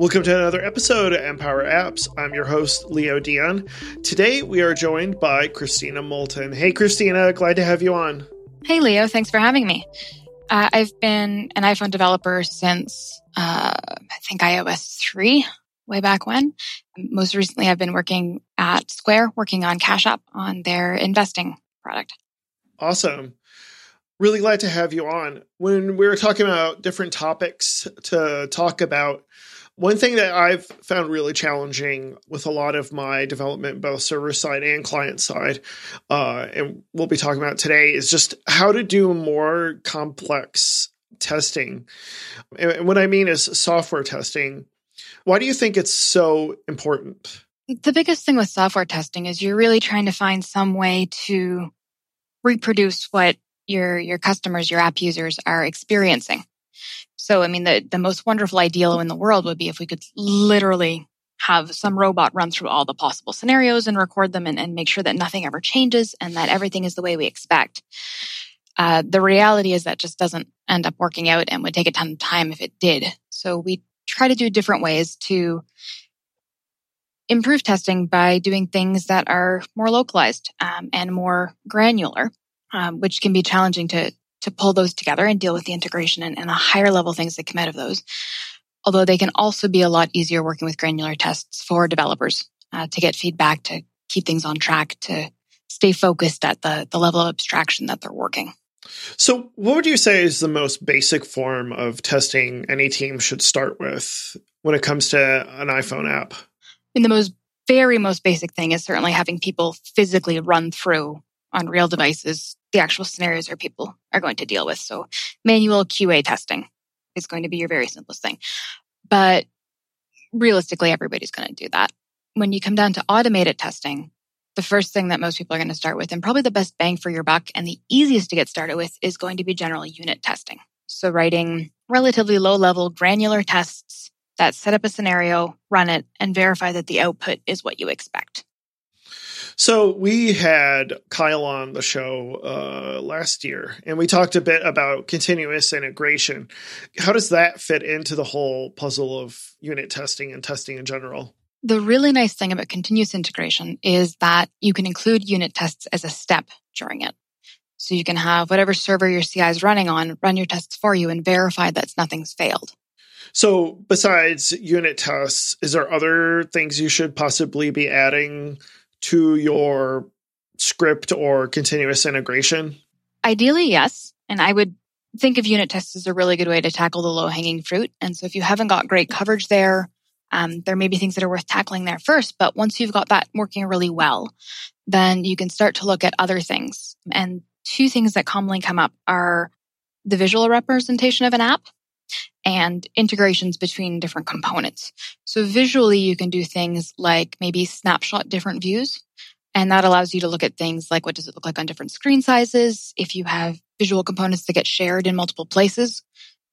Welcome to another episode of Empower Apps. I'm your host, Leo Dion. Today we are joined by Christina Moulton. Hey, Christina, glad to have you on. Hey, Leo, thanks for having me. Uh, I've been an iPhone developer since, uh, I think iOS 3, way back when. Most recently, I've been working at Square, working on Cash App on their investing product. Awesome. Really glad to have you on. When we were talking about different topics to talk about, one thing that I've found really challenging with a lot of my development, both server side and client side, uh, and we'll be talking about today, is just how to do more complex testing. And what I mean is software testing. Why do you think it's so important? The biggest thing with software testing is you're really trying to find some way to reproduce what your your customers, your app users are experiencing. So, I mean, the, the most wonderful ideal in the world would be if we could literally have some robot run through all the possible scenarios and record them and, and make sure that nothing ever changes and that everything is the way we expect. Uh, the reality is that just doesn't end up working out and would take a ton of time if it did. So we try to do different ways to improve testing by doing things that are more localized um, and more granular, um, which can be challenging to to pull those together and deal with the integration and, and the higher level things that come out of those. Although they can also be a lot easier working with granular tests for developers uh, to get feedback, to keep things on track, to stay focused at the, the level of abstraction that they're working. So, what would you say is the most basic form of testing any team should start with when it comes to an iPhone app? And the most very most basic thing is certainly having people physically run through on real devices the actual scenarios our people are going to deal with. So manual QA testing is going to be your very simplest thing. But realistically, everybody's going to do that. When you come down to automated testing, the first thing that most people are going to start with, and probably the best bang for your buck and the easiest to get started with, is going to be general unit testing. So writing relatively low level granular tests that set up a scenario, run it, and verify that the output is what you expect. So we had Kyle on the show uh, last year, and we talked a bit about continuous integration. How does that fit into the whole puzzle of unit testing and testing in general? The really nice thing about continuous integration is that you can include unit tests as a step during it. So you can have whatever server your CI is running on run your tests for you and verify that nothing's failed. So, besides unit tests, is there other things you should possibly be adding to your script or continuous integration? Ideally, yes. And I would think of unit tests as a really good way to tackle the low hanging fruit. And so if you haven't got great coverage there, um, there may be things that are worth tackling there first. But once you've got that working really well, then you can start to look at other things. And two things that commonly come up are the visual representation of an app and integrations between different components. So visually, you can do things like maybe snapshot different views. And that allows you to look at things like what does it look like on different screen sizes? If you have visual components that get shared in multiple places,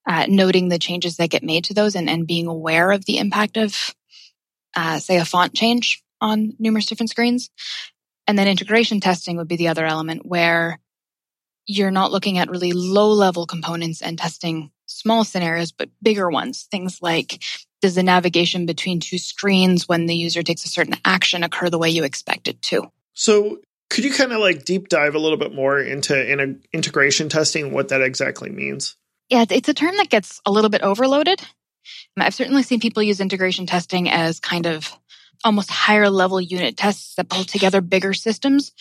uh, noting the changes that get made to those and, and being aware of the impact of, uh, say, a font change on numerous different screens. And then integration testing would be the other element where you're not looking at really low level components and testing small scenarios, but bigger ones. Things like does the navigation between two screens when the user takes a certain action occur the way you expect it to? So, could you kind of like deep dive a little bit more into in integration testing, what that exactly means? Yeah, it's a term that gets a little bit overloaded. Um, I've certainly seen people use integration testing as kind of almost higher level unit tests that pull together bigger systems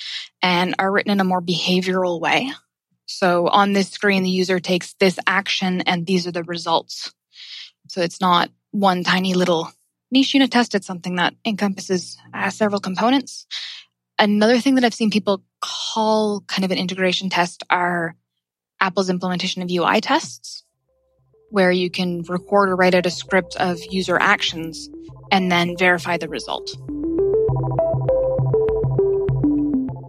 and are written in a more behavioral way. So on this screen, the user takes this action and these are the results. So it's not one tiny little niche unit test. It's something that encompasses uh, several components. Another thing that I've seen people call kind of an integration test are Apple's implementation of UI tests, where you can record or write out a script of user actions and then verify the result.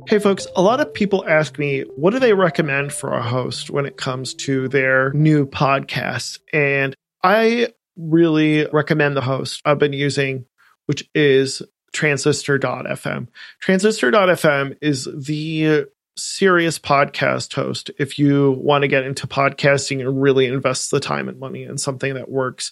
Hey, folks, a lot of people ask me, what do they recommend for a host when it comes to their new podcast? And I really recommend the host I've been using, which is transistor.fm. Transistor.fm is the serious podcast host if you want to get into podcasting and really invest the time and money in something that works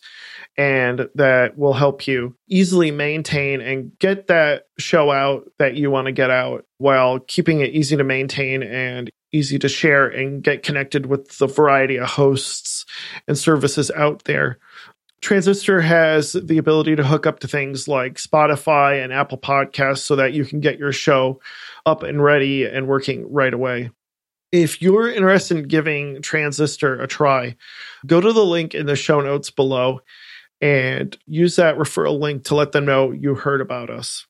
and that will help you easily maintain and get that show out that you want to get out while keeping it easy to maintain and easy to share and get connected with the variety of hosts and services out there. Transistor has the ability to hook up to things like Spotify and Apple Podcasts so that you can get your show up and ready and working right away. If you're interested in giving Transistor a try, go to the link in the show notes below and use that referral link to let them know you heard about us.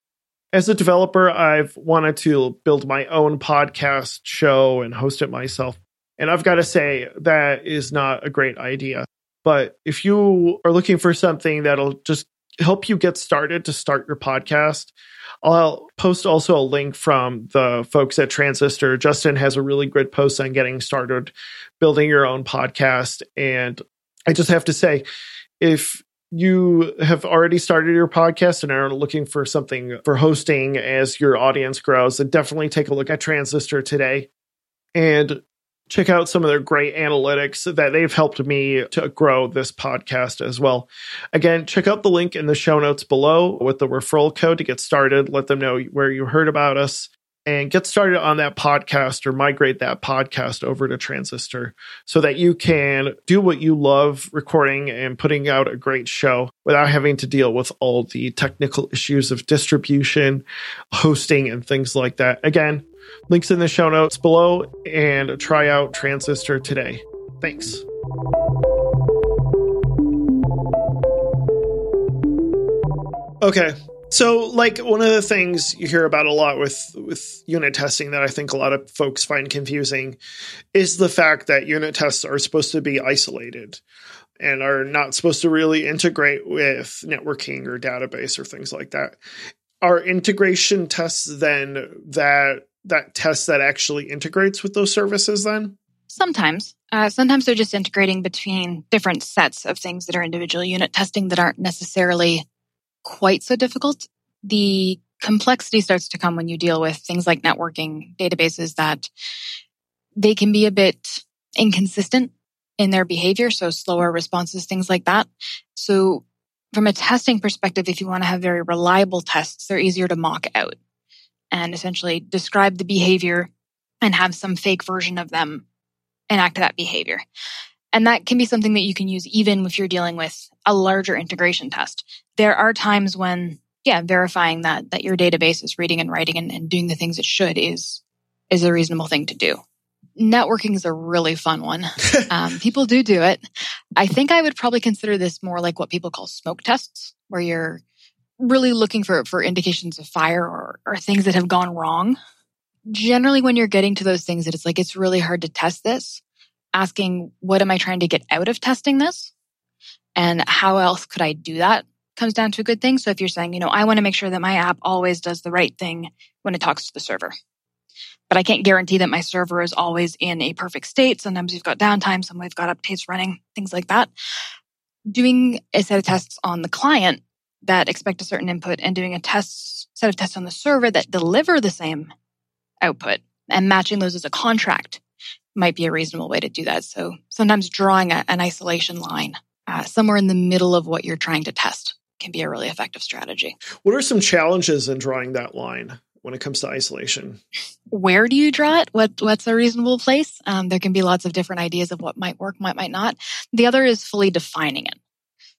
As a developer, I've wanted to build my own podcast show and host it myself. And I've got to say, that is not a great idea. But if you are looking for something that'll just help you get started to start your podcast, I'll post also a link from the folks at Transistor. Justin has a really good post on getting started building your own podcast. And I just have to say, if you have already started your podcast and are looking for something for hosting as your audience grows, then definitely take a look at Transistor today and check out some of their great analytics that they've helped me to grow this podcast as well. Again, check out the link in the show notes below with the referral code to get started. Let them know where you heard about us and get started on that podcast or migrate that podcast over to Transistor so that you can do what you love recording and putting out a great show without having to deal with all the technical issues of distribution, hosting, and things like that. Again, links in the show notes below and try out Transistor today. Thanks. Okay, so, like one of the things you hear about a lot with with unit testing that I think a lot of folks find confusing is the fact that unit tests are supposed to be isolated and are not supposed to really integrate with networking or database or things like that. Are integration tests then that that test that actually integrates with those services then? Sometimes. Uh, sometimes they're just integrating between different sets of things that are individual unit testing that aren't necessarily quite so difficult. The complexity starts to come when you deal with things like networking databases that they can be a bit inconsistent in their behavior. So slower responses, things like that. So from a testing perspective, if you want to have very reliable tests, they're easier to mock out and essentially describe the behavior and have some fake version of them enact that behavior. And that can be something that you can use even if you're dealing with a larger integration test. There are times when, yeah, verifying that, that your database is reading and writing and, and doing the things it should is, is a reasonable thing to do. Networking is a really fun one. um, people do do it. I think I would probably consider this more like what people call smoke tests, where you're really looking for, for indications of fire or, or things that have gone wrong. Generally, when you're getting to those things that it's like, it's really hard to test this, asking, what am I trying to get out of testing this? And how else could I do that? Comes down to a good thing. So if you're saying, you know, I want to make sure that my app always does the right thing when it talks to the server, but I can't guarantee that my server is always in a perfect state. Sometimes you've got downtime, sometimes we've got updates running, things like that. Doing a set of tests on the client that expect a certain input and doing a test set of tests on the server that deliver the same output and matching those as a contract might be a reasonable way to do that. So sometimes drawing a, an isolation line uh, somewhere in the middle of what you're trying to test can be a really effective strategy. What are some challenges in drawing that line when it comes to isolation? Where do you draw it? What what's a reasonable place? Um, there can be lots of different ideas of what might work, what might not. The other is fully defining it.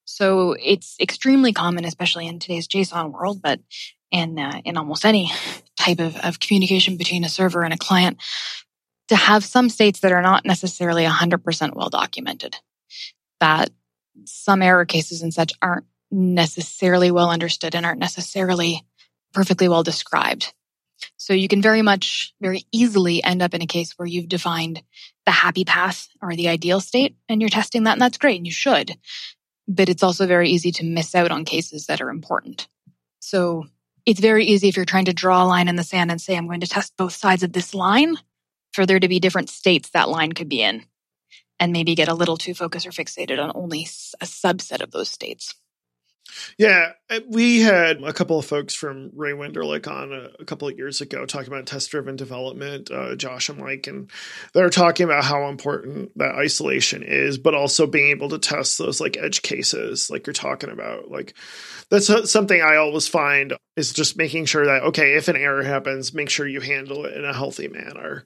So it's extremely common, especially in today's JSON world, but in uh, in almost any type of, of communication between a server and a client, to have some states that are not necessarily 100% well documented, that some error cases and such aren't necessarily well understood and aren't necessarily perfectly well described. So you can very much, very easily end up in a case where you've defined the happy path or the ideal state and you're testing that and that's great and you should. But it's also very easy to miss out on cases that are important. So it's very easy if you're trying to draw a line in the sand and say, I'm going to test both sides of this line for there to be different states that line could be in and maybe get a little too focused or fixated on only a subset of those states. Yeah, uh, we had a couple of folks from Ray Wenderlich on a, a couple of years ago talking about test driven development, uh, Josh and Mike, and they're talking about how important that isolation is, but also being able to test those like edge cases, like you're talking about. Like that's something I always find is just making sure that, okay, if an error happens, make sure you handle it in a healthy manner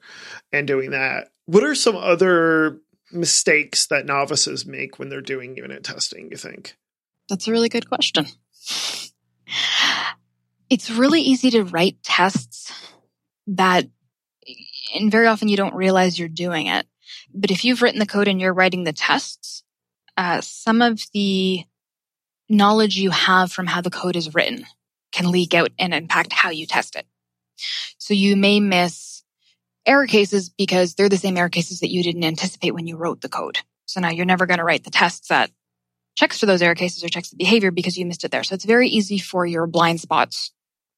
and doing that. What are some other mistakes that novices make when they're doing unit testing, you think? That's a really good question. It's really easy to write tests that, and very often you don't realize you're doing it. But if you've written the code and you're writing the tests, uh, some of the knowledge you have from how the code is written can leak out and impact how you test it. So you may miss error cases because they're the same error cases that you didn't anticipate when you wrote the code. So now you're never going to write the tests that checks for those error cases or checks the behavior because you missed it there. So it's very easy for your blind spots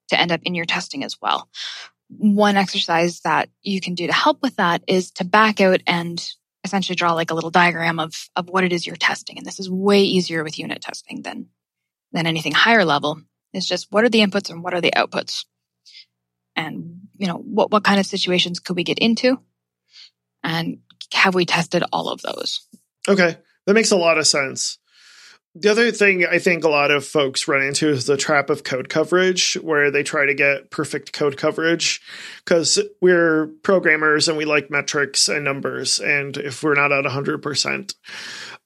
to end up in your testing as well. One exercise that you can do to help with that is to back out and essentially draw like a little diagram of, of what it is you're testing. And this is way easier with unit testing than, than anything higher level. It's just what are the inputs and what are the outputs? And, you know, what, what kind of situations could we get into? And have we tested all of those? Okay. That makes a lot of sense. The other thing I think a lot of folks run into is the trap of code coverage, where they try to get perfect code coverage because we're programmers and we like metrics and numbers. And if we're not at 100%,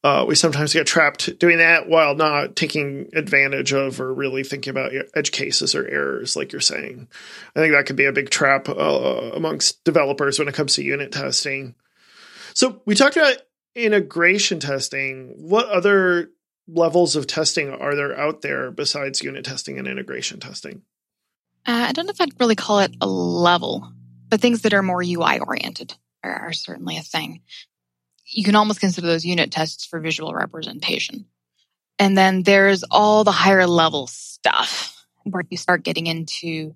uh, we sometimes get trapped doing that while not taking advantage of or really thinking about edge cases or errors, like you're saying. I think that could be a big trap uh, amongst developers when it comes to unit testing. So we talked about integration testing. What other levels of testing are there out there besides unit testing and integration testing? Uh, I don't know if I'd really call it a level, but things that are more UI oriented are, are certainly a thing. You can almost consider those unit tests for visual representation. And then there's all the higher level stuff where you start getting into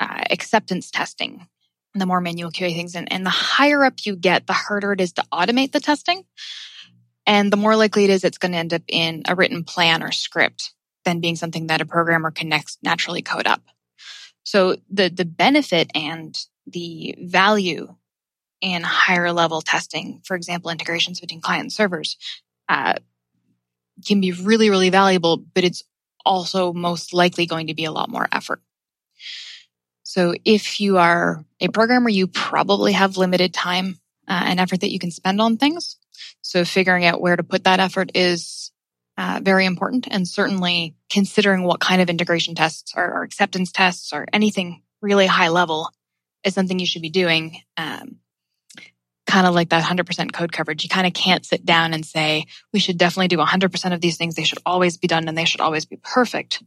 uh, acceptance testing the more manual QA things. And, and the higher up you get, the harder it is to automate the testing. And the more likely it is it's going to end up in a written plan or script than being something that a programmer can naturally code up. So the, the benefit and the value in higher level testing, for example, integrations between client servers, uh, can be really, really valuable, but it's also most likely going to be a lot more effort. So if you are a programmer, you probably have limited time uh, and effort that you can spend on things. So figuring out where to put that effort is uh, very important. And certainly considering what kind of integration tests or, or, acceptance tests or anything really high level is something you should be doing. Um, kind of like that 100% code coverage. You kind of can't sit down and say, we should definitely do 100% of these things. They should always be done and they should always be perfect.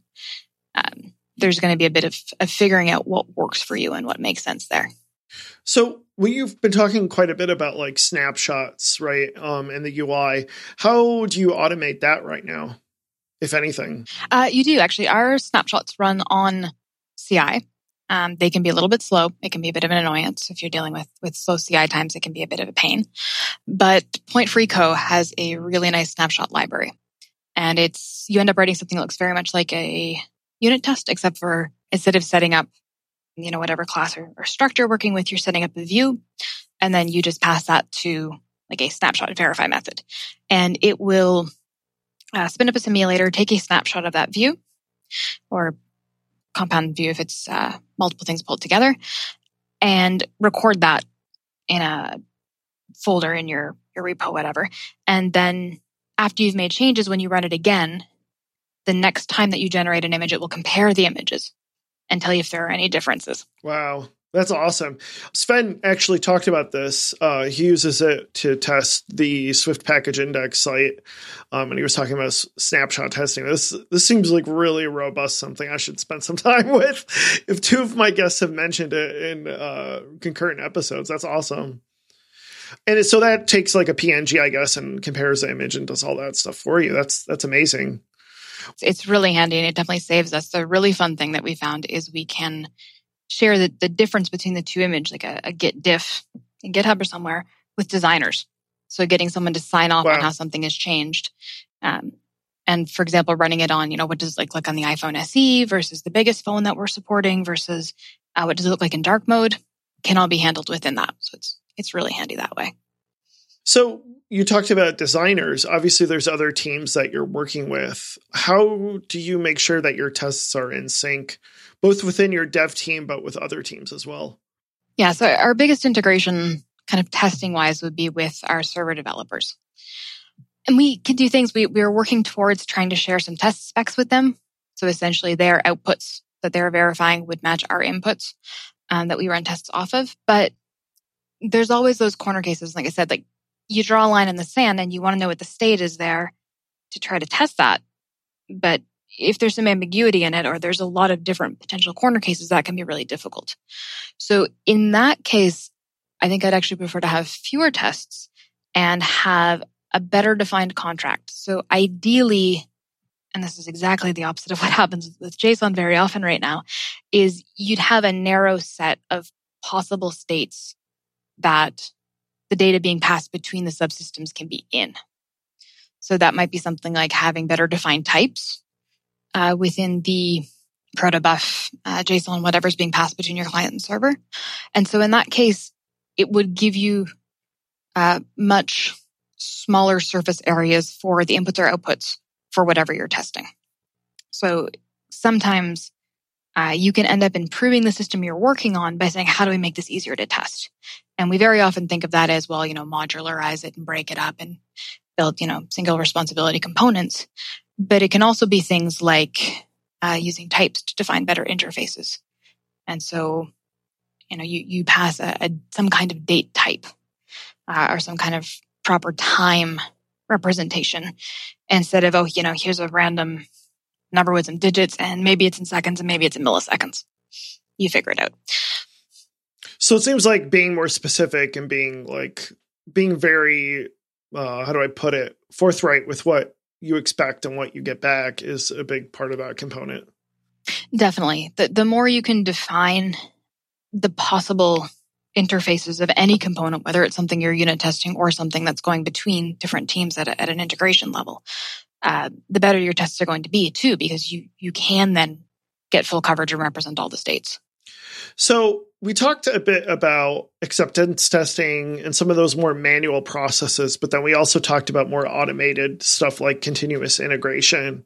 Um, there's going to be a bit of, of figuring out what works for you and what makes sense there. So we've been talking quite a bit about like snapshots, right? Um, and the UI. How do you automate that right now, if anything? Uh, you do actually. Our snapshots run on CI. Um, they can be a little bit slow. It can be a bit of an annoyance if you're dealing with with slow CI times. It can be a bit of a pain. But Point Free Co has a really nice snapshot library, and it's you end up writing something that looks very much like a unit test, except for instead of setting up you know, whatever class or, or structure working with, you're setting up a view and then you just pass that to like a snapshot verify method and it will uh, spin up a simulator, take a snapshot of that view or compound view if it's uh, multiple things pulled together and record that in a folder in your, your repo, whatever. And then after you've made changes, when you run it again, the next time that you generate an image, it will compare the images and tell you if there are any differences. Wow. That's awesome. Sven actually talked about this. Uh, he uses it to test the Swift package index site, um, and he was talking about snapshot testing. This this seems like really robust. Something I should spend some time with. If two of my guests have mentioned it in uh, concurrent episodes, that's awesome. And so that takes like a PNG, I guess, and compares the image and does all that stuff for you. That's that's amazing. It's really handy and it definitely saves us. The really fun thing that we found is we can share the, the difference between the two image, like a, a Git diff in GitHub or somewhere with designers. So getting someone to sign off wow. on how something has changed. Um, And for example, running it on, you know, what does it like look on the iPhone SE versus the biggest phone that we're supporting versus uh, what does it look like in dark mode can all be handled within that. So it's, it's really handy that way. So you talked about designers. Obviously, there's other teams that you're working with. How do you make sure that your tests are in sync, both within your dev team, but with other teams as well? Yeah. So our biggest integration kind of testing wise would be with our server developers. And we can do things. We, we are working towards trying to share some test specs with them. So essentially their outputs that they're verifying would match our inputs um, that we run tests off of. But there's always those corner cases. Like I said, like you draw a line in the sand and you want to know what the state is there to try to test that. But if there's some ambiguity in it or there's a lot of different potential corner cases, that can be really difficult. So in that case, I think I'd actually prefer to have fewer tests and have a better defined contract. So ideally, and this is exactly the opposite of what happens with JSON very often right now, is you'd have a narrow set of possible states that the data being passed between the subsystems can be in. So that might be something like having better defined types uh, within the protobuf, uh, JSON, whatever's being passed between your client and server. And so in that case, it would give you uh, much smaller surface areas for the inputs or outputs for whatever you're testing. So sometimes uh, you can end up improving the system you're working on by saying, how do we make this easier to test? And we very often think of that as, well, you know, modularize it and break it up and build, you know, single responsibility components. But it can also be things like uh, using types to define better interfaces. And so, you know, you, you pass a, a some kind of date type uh, or some kind of proper time representation instead of, oh, you know, here's a random number with some digits and maybe it's in seconds and maybe it's in milliseconds. You figure it out. So it seems like being more specific and being like, being very, uh, how do I put it, forthright with what you expect and what you get back is a big part of that component. Definitely. The, the more you can define the possible interfaces of any component, whether it's something you're unit testing or something that's going between different teams at, a, at an integration level, uh, the better your tests are going to be too, because you you can then get full coverage and represent all the states. So we talked a bit about acceptance testing and some of those more manual processes, but then we also talked about more automated stuff like continuous integration.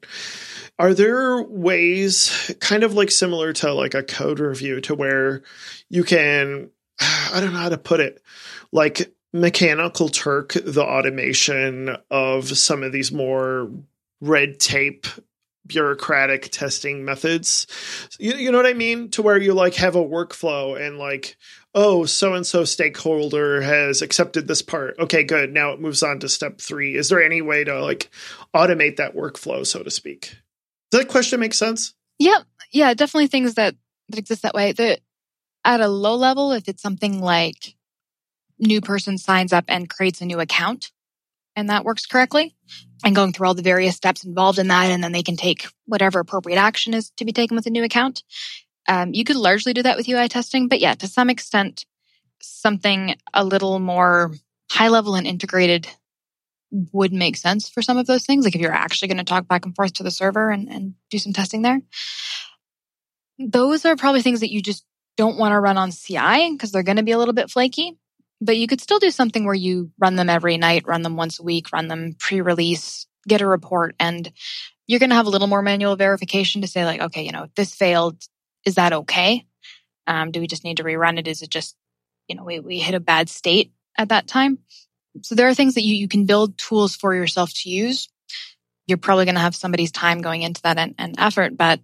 Are there ways, kind of like similar to like a code review, to where you can I don't know how to put it, like mechanical Turk the automation of some of these more red tape bureaucratic testing methods. You, you know what I mean? To where you like have a workflow and like, oh, so and so stakeholder has accepted this part. Okay, good. Now it moves on to step three. Is there any way to like automate that workflow, so to speak? Does that question make sense? Yeah, yeah, definitely things that that exist that way. The at a low level, if it's something like new person signs up and creates a new account and that works correctly and going through all the various steps involved in that, and then they can take whatever appropriate action is to be taken with a new account. Um, you could largely do that with UI testing, but yeah, to some extent, something a little more high level and integrated would make sense for some of those things. Like if you're actually going to talk back and forth to the server and, and do some testing there. Those are probably things that you just don't want to run on CI because they're going to be a little bit flaky. But you could still do something where you run them every night, run them once a week, run them pre release, get a report, and you're going to have a little more manual verification to say, like, okay, you know, this failed, is that okay? Um, do we just need to rerun it? Is it just, you know, we, we hit a bad state at that time? So there are things that you, you can build tools for yourself to use. You're probably going to have somebody's time going into that and, and effort. But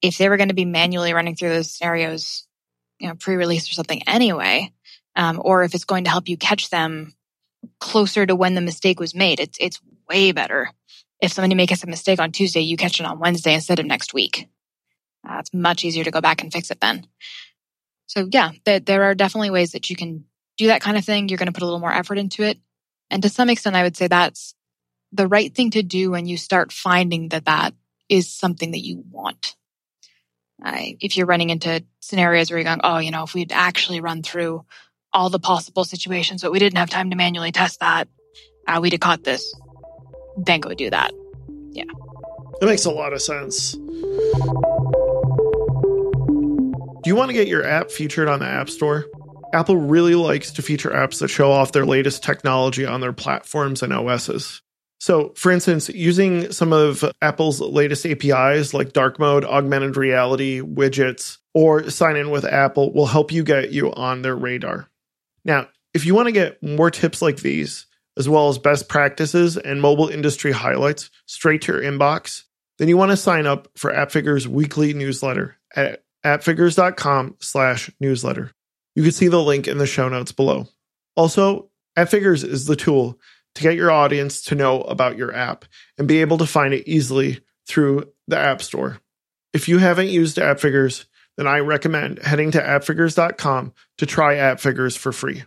if they were going to be manually running through those scenarios you know, pre-release or something anyway, um, or if it's going to help you catch them closer to when the mistake was made, it's it's way better if somebody makes a mistake on Tuesday, you catch it on Wednesday instead of next week. Uh, it's much easier to go back and fix it then. So yeah, there, there are definitely ways that you can do that kind of thing. You're going to put a little more effort into it. And to some extent, I would say that's the right thing to do when you start finding that that is something that you want. Uh, if you're running into scenarios where you're going, oh, you know, if we'd actually run through all the possible situations, but we didn't have time to manually test that, uh, we'd have caught this, then go do that. Yeah. It makes a lot of sense. Do you want to get your app featured on the App Store? Apple really likes to feature apps that show off their latest technology on their platforms and OSs. So, for instance, using some of Apple's latest APIs like dark mode, augmented reality, widgets, or sign in with Apple will help you get you on their radar. Now, if you want to get more tips like these, as well as best practices and mobile industry highlights straight to your inbox, then you want to sign up for AppFigure's weekly newsletter at appfigures.com slash newsletter. You can see the link in the show notes below. Also, AppFigures is the tool to get your audience to know about your app and be able to find it easily through the App Store. If you haven't used AppFigures, then I recommend heading to appfigures.com to try AppFigures for free.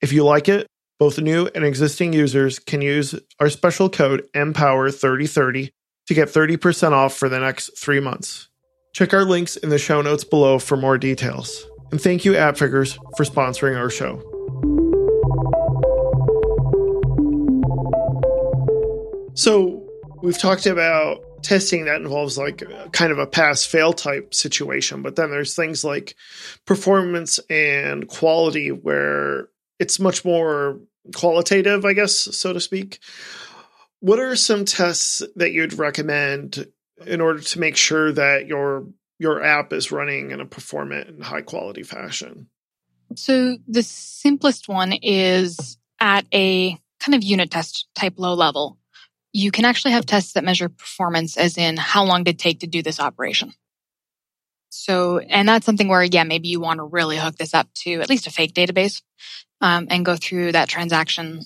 If you like it, both new and existing users can use our special code MPOWER3030 to get 30% off for the next three months. Check our links in the show notes below for more details. And thank you, AppFigures, for sponsoring our show. So, we've talked about testing that involves like kind of a pass fail type situation, but then there's things like performance and quality where it's much more qualitative, I guess, so to speak. What are some tests that you'd recommend in order to make sure that your your app is running in a performant and high quality fashion? So the simplest one is at a kind of unit test type low level. You can actually have tests that measure performance as in how long did it take to do this operation. So, and that's something where, yeah, maybe you want to really hook this up to at least a fake database um, and go through that transaction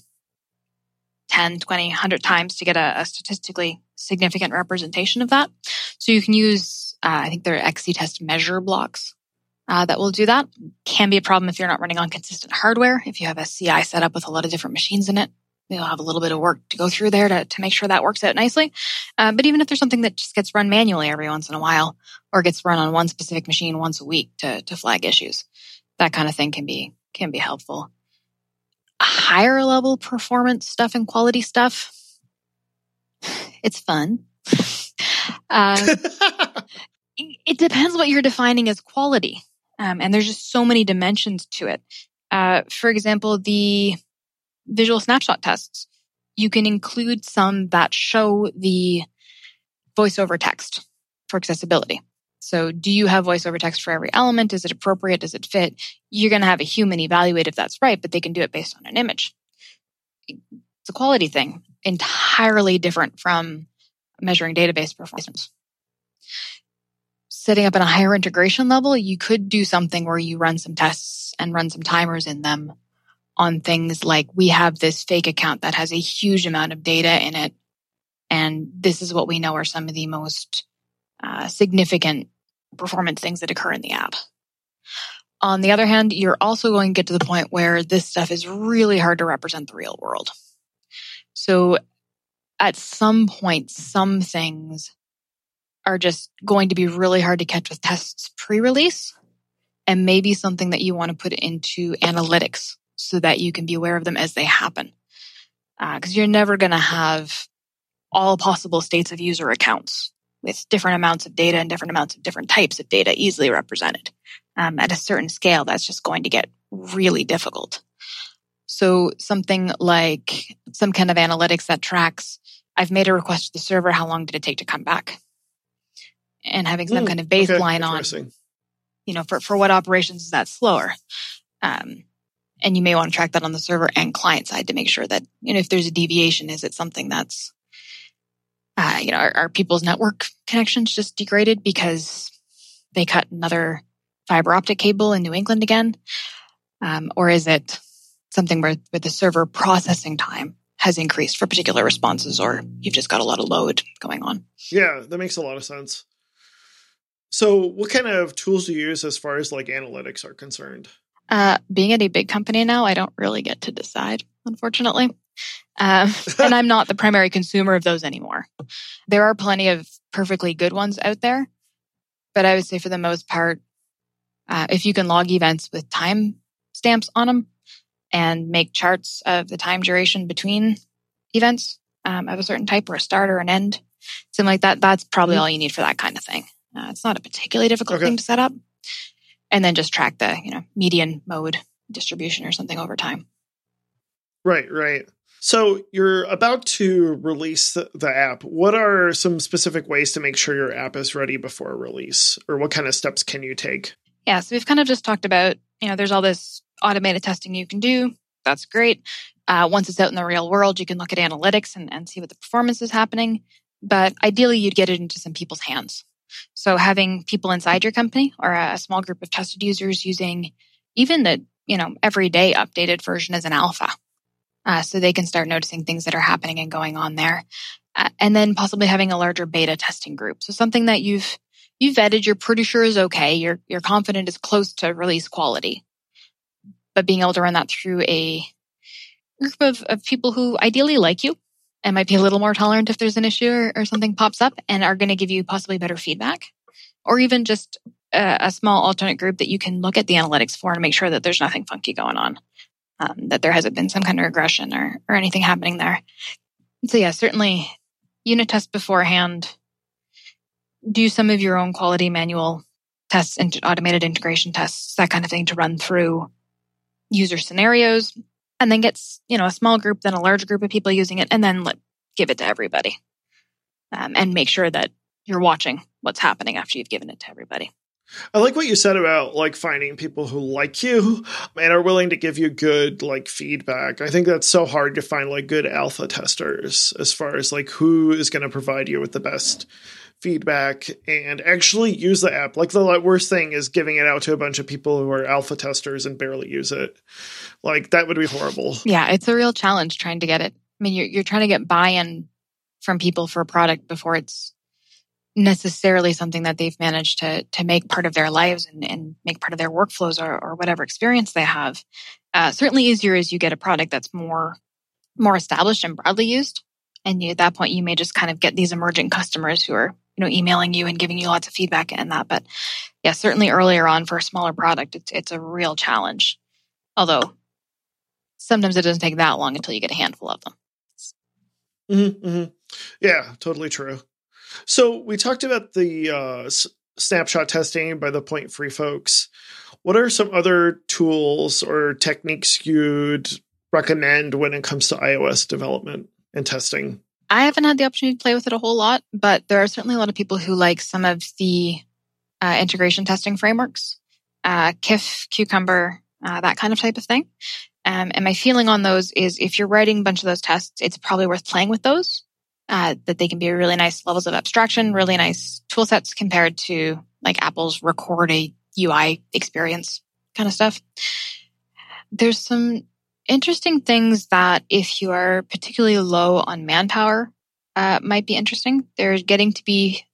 10, 20, 100 times to get a, a statistically significant representation of that. So you can use, uh, I think there are XCTest measure blocks uh, that will do that. Can be a problem if you're not running on consistent hardware. If you have a CI set up with a lot of different machines in it, you'll have a little bit of work to go through there to, to make sure that works out nicely. Uh, but even if there's something that just gets run manually every once in a while or gets run on one specific machine once a week to, to flag issues, that kind of thing can be, can be helpful higher level performance stuff and quality stuff, it's fun. Uh, it depends what you're defining as quality. Um, and there's just so many dimensions to it. Uh, for example, the visual snapshot tests, you can include some that show the voiceover text for accessibility. So do you have voiceover text for every element? Is it appropriate? Does it fit? You're going to have a human evaluate if that's right, but they can do it based on an image. It's a quality thing, entirely different from measuring database performance. Setting up at a higher integration level, you could do something where you run some tests and run some timers in them on things like we have this fake account that has a huge amount of data in it. And this is what we know are some of the most uh, significant performance things that occur in the app. On the other hand, you're also going to get to the point where this stuff is really hard to represent the real world. So at some point, some things are just going to be really hard to catch with tests pre-release and maybe something that you want to put into analytics so that you can be aware of them as they happen. Because uh, you're never going to have all possible states of user accounts with different amounts of data and different amounts of different types of data easily represented. Um, at a certain scale, that's just going to get really difficult. So something like some kind of analytics that tracks, I've made a request to the server, how long did it take to come back? And having some mm, kind of baseline okay, on, you know, for, for what operations is that slower? Um, and you may want to track that on the server and client side to make sure that, you know, if there's a deviation, is it something that's uh, you know, our, our people's network connections just degraded because they cut another fiber optic cable in New England again? Um, or is it something where, where the server processing time has increased for particular responses, or you've just got a lot of load going on? Yeah, that makes a lot of sense. So, what kind of tools do you use as far as like analytics are concerned? Uh, being at a big company now, I don't really get to decide, unfortunately. Um, and I'm not the primary consumer of those anymore. There are plenty of perfectly good ones out there, but I would say for the most part, uh, if you can log events with time stamps on them and make charts of the time duration between events um, of a certain type or a start or an end, something like that. That's probably mm-hmm. all you need for that kind of thing. Uh, it's not a particularly difficult okay. thing to set up. And then just track the, you know, median mode distribution or something over time. Right, right. So you're about to release the, the, app. What are some specific ways to make sure your app is ready before release, or what kind of steps can you take? Yeah, so we've kind of just talked about, you know, there's all this automated testing you can do. That's great. Uh, once it's out in the real world, you can look at analytics and, and see what the performance is happening. But ideally, you'd get it into some people's hands. So having people inside your company or a small group of tested users using even the, you know, everyday updated version as an alpha uh, so they can start noticing things that are happening and going on there. Uh, and then possibly having a larger beta testing group. So something that you've you've vetted, you're pretty sure is okay. You're you're confident is close to release quality, but being able to run that through a group of, of people who ideally like you and might be a little more tolerant if there's an issue or, or something pops up and are going to give you possibly better feedback, or even just a, a small alternate group that you can look at the analytics for and make sure that there's nothing funky going on um, that there hasn't been some kind of regression or, or anything happening there. So yeah, certainly unit test beforehand. Do some of your own quality manual tests and automated integration tests, that kind of thing to run through user scenarios and then get, you know, a small group, then a large group of people using it and then let, give it to everybody. Um, and make sure that you're watching what's happening after you've given it to everybody. I like what you said about like finding people who like you and are willing to give you good like feedback. I think that's so hard to find like good alpha testers as far as like who is going to provide you with the best feedback and actually use the app. Like the worst thing is giving it out to a bunch of people who are alpha testers and barely use it. Like that would be horrible. Yeah, it's a real challenge trying to get it. I mean, you're you're trying to get buy-in from people for a product before it's necessarily something that they've managed to to make part of their lives and, and make part of their workflows or, or whatever experience they have. Uh, certainly easier as you get a product that's more more established and broadly used. And you, at that point, you may just kind of get these emerging customers who are you know emailing you and giving you lots of feedback and that. But yeah, certainly earlier on for a smaller product, it's it's a real challenge. Although sometimes it doesn't take that long until you get a handful of them. Mm-hmm, mm-hmm. Yeah, totally true. So we talked about the uh, s- snapshot testing by the point free folks. What are some other tools or techniques you'd recommend when it comes to iOS development and testing? I haven't had the opportunity to play with it a whole lot, but there are certainly a lot of people who like some of the uh, integration testing frameworks, uh, KIF, Cucumber, uh, that kind of type of thing. Um, and my feeling on those is if you're writing a bunch of those tests, it's probably worth playing with those uh, that they can be really nice levels of abstraction, really nice tool sets compared to like Apple's record a UI experience kind of stuff. There's some interesting things that if you are particularly low on manpower, uh, might be interesting. There's getting to be,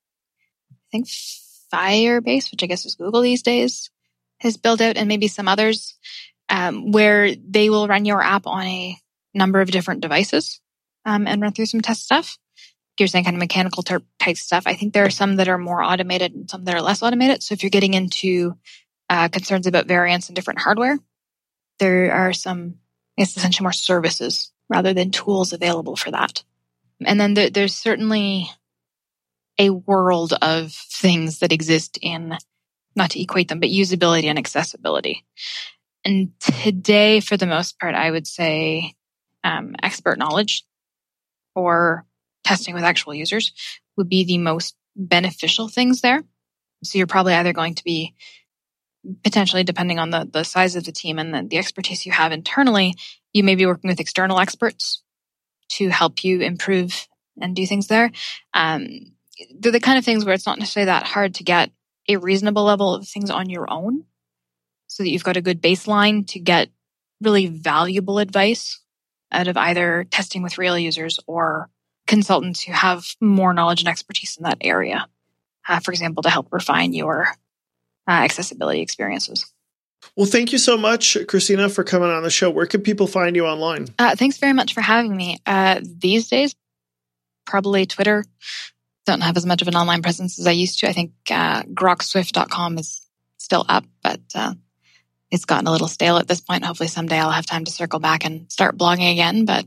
I think Firebase, which I guess is Google these days, has built out and maybe some others, um, where they will run your app on a number of different devices um, and run through some test stuff you're saying kind of mechanical type stuff. I think there are some that are more automated and some that are less automated. So if you're getting into uh, concerns about variance in different hardware, there are some, it's essentially more services rather than tools available for that. And then there, there's certainly a world of things that exist in, not to equate them, but usability and accessibility. And today, for the most part, I would say um, expert knowledge or testing with actual users would be the most beneficial things there. So you're probably either going to be potentially depending on the, the size of the team and the, the expertise you have internally, you may be working with external experts to help you improve and do things there. Um, they're the kind of things where it's not necessarily that hard to get a reasonable level of things on your own so that you've got a good baseline to get really valuable advice out of either testing with real users or consultants who have more knowledge and expertise in that area, uh, for example, to help refine your uh, accessibility experiences. Well, thank you so much, Christina, for coming on the show. Where can people find you online? Uh, thanks very much for having me. Uh, these days, probably Twitter. Don't have as much of an online presence as I used to. I think uh, grokswift.com is still up, but uh, it's gotten a little stale at this point. Hopefully, someday I'll have time to circle back and start blogging again. But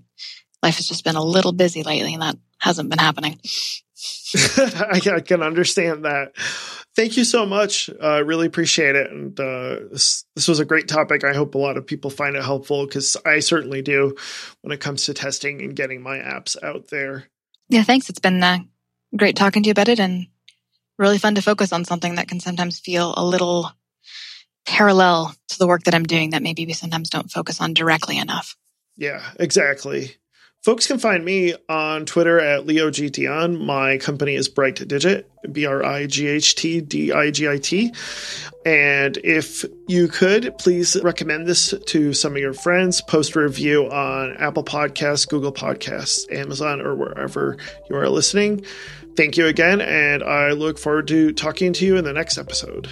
life has just been a little busy lately and that hasn't been happening. I, I, can understand that. Thank you so much. I uh, really appreciate it. And uh, this, this was a great topic. I hope a lot of people find it helpful because I certainly do when it comes to testing and getting my apps out there. Yeah, thanks. It's been uh, great talking to you about it and really fun to focus on something that can sometimes feel a little parallel to the work that I'm doing that maybe we sometimes don't focus on directly enough. Yeah, exactly. Folks can find me on Twitter at Leo leogdion. My company is Bright Digit, B R I G H T D I G I T. And if you could, please recommend this to some of your friends. Post a review on Apple Podcasts, Google Podcasts, Amazon, or wherever you are listening. Thank you again, and I look forward to talking to you in the next episode.